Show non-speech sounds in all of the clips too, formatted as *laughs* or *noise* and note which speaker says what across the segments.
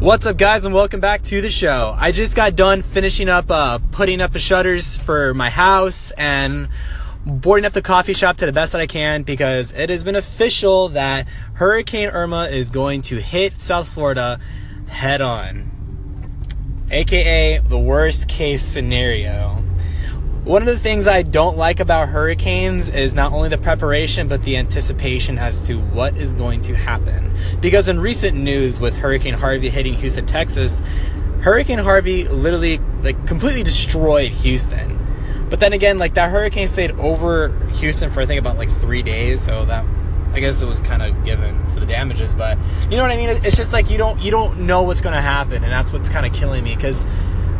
Speaker 1: What's up, guys, and welcome back to the show. I just got done finishing up uh, putting up the shutters for my house and boarding up the coffee shop to the best that I can because it has been official that Hurricane Irma is going to hit South Florida head on, aka the worst case scenario. One of the things I don't like about hurricanes is not only the preparation, but the anticipation as to what is going to happen. Because in recent news with Hurricane Harvey hitting Houston, Texas, Hurricane Harvey literally like completely destroyed Houston. But then again, like that hurricane stayed over Houston for I think about like three days, so that I guess it was kind of given for the damages. But you know what I mean? It's just like you don't you don't know what's going to happen, and that's what's kind of killing me. Because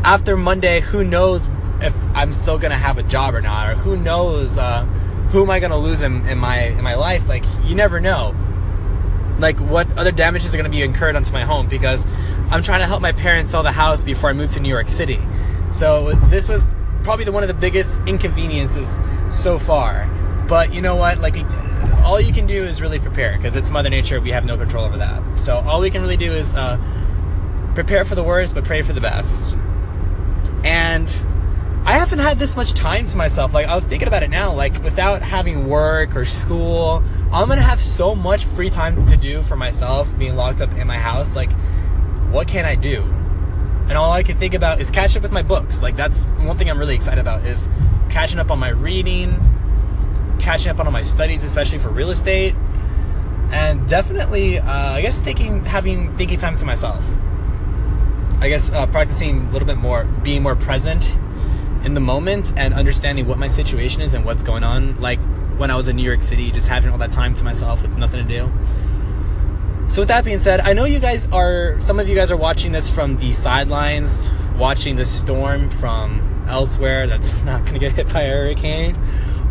Speaker 1: after Monday, who knows if I'm still gonna have a job or not, or who knows uh, who am I gonna lose in, in my in my life? Like you never know. Like what other damages are gonna be incurred onto my home because I'm trying to help my parents sell the house before I move to New York City. So this was probably the one of the biggest inconveniences so far. But you know what? Like all you can do is really prepare because it's Mother Nature. We have no control over that. So all we can really do is uh, prepare for the worst, but pray for the best. And I haven't had this much time to myself. Like I was thinking about it now, like without having work or school, I'm gonna have so much free time to do for myself being locked up in my house. Like, what can I do? And all I can think about is catch up with my books. Like that's one thing I'm really excited about is catching up on my reading, catching up on all my studies, especially for real estate, and definitely, uh, I guess taking having thinking time to myself. I guess uh, practicing a little bit more, being more present in the moment and understanding what my situation is and what's going on. Like when I was in New York City, just having all that time to myself with nothing to do. So with that being said, I know you guys are some of you guys are watching this from the sidelines, watching the storm from elsewhere that's *laughs* not going to get hit by a hurricane.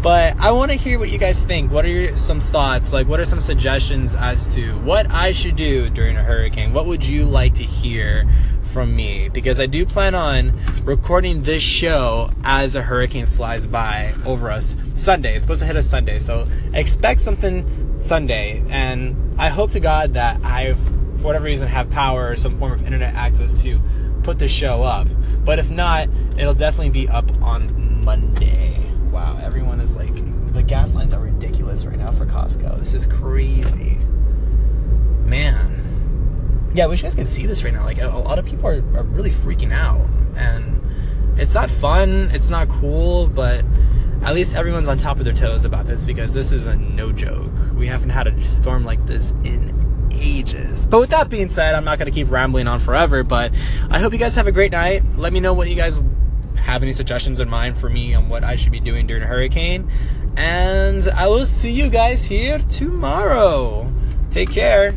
Speaker 1: But I want to hear what you guys think. What are your, some thoughts? Like, what are some suggestions as to what I should do during a hurricane? What would you like to hear from me because I do plan on recording this show as a hurricane flies by over us Sunday. It's supposed to hit us Sunday, so expect something Sunday. And I hope to God that I, for whatever reason, have power or some form of internet access to put the show up. But if not, it'll definitely be up on Monday. Everyone is like, the gas lines are ridiculous right now for Costco. This is crazy. Man yeah, I wish you guys could see this right now. Like, a, a lot of people are, are really freaking out. And it's not fun, it's not cool, but at least everyone's on top of their toes about this because this is a no joke. We haven't had a storm like this in ages. But with that being said, I'm not going to keep rambling on forever, but I hope you guys have a great night. Let me know what you guys have any suggestions in mind for me on what I should be doing during a hurricane. And I will see you guys here tomorrow. Take care.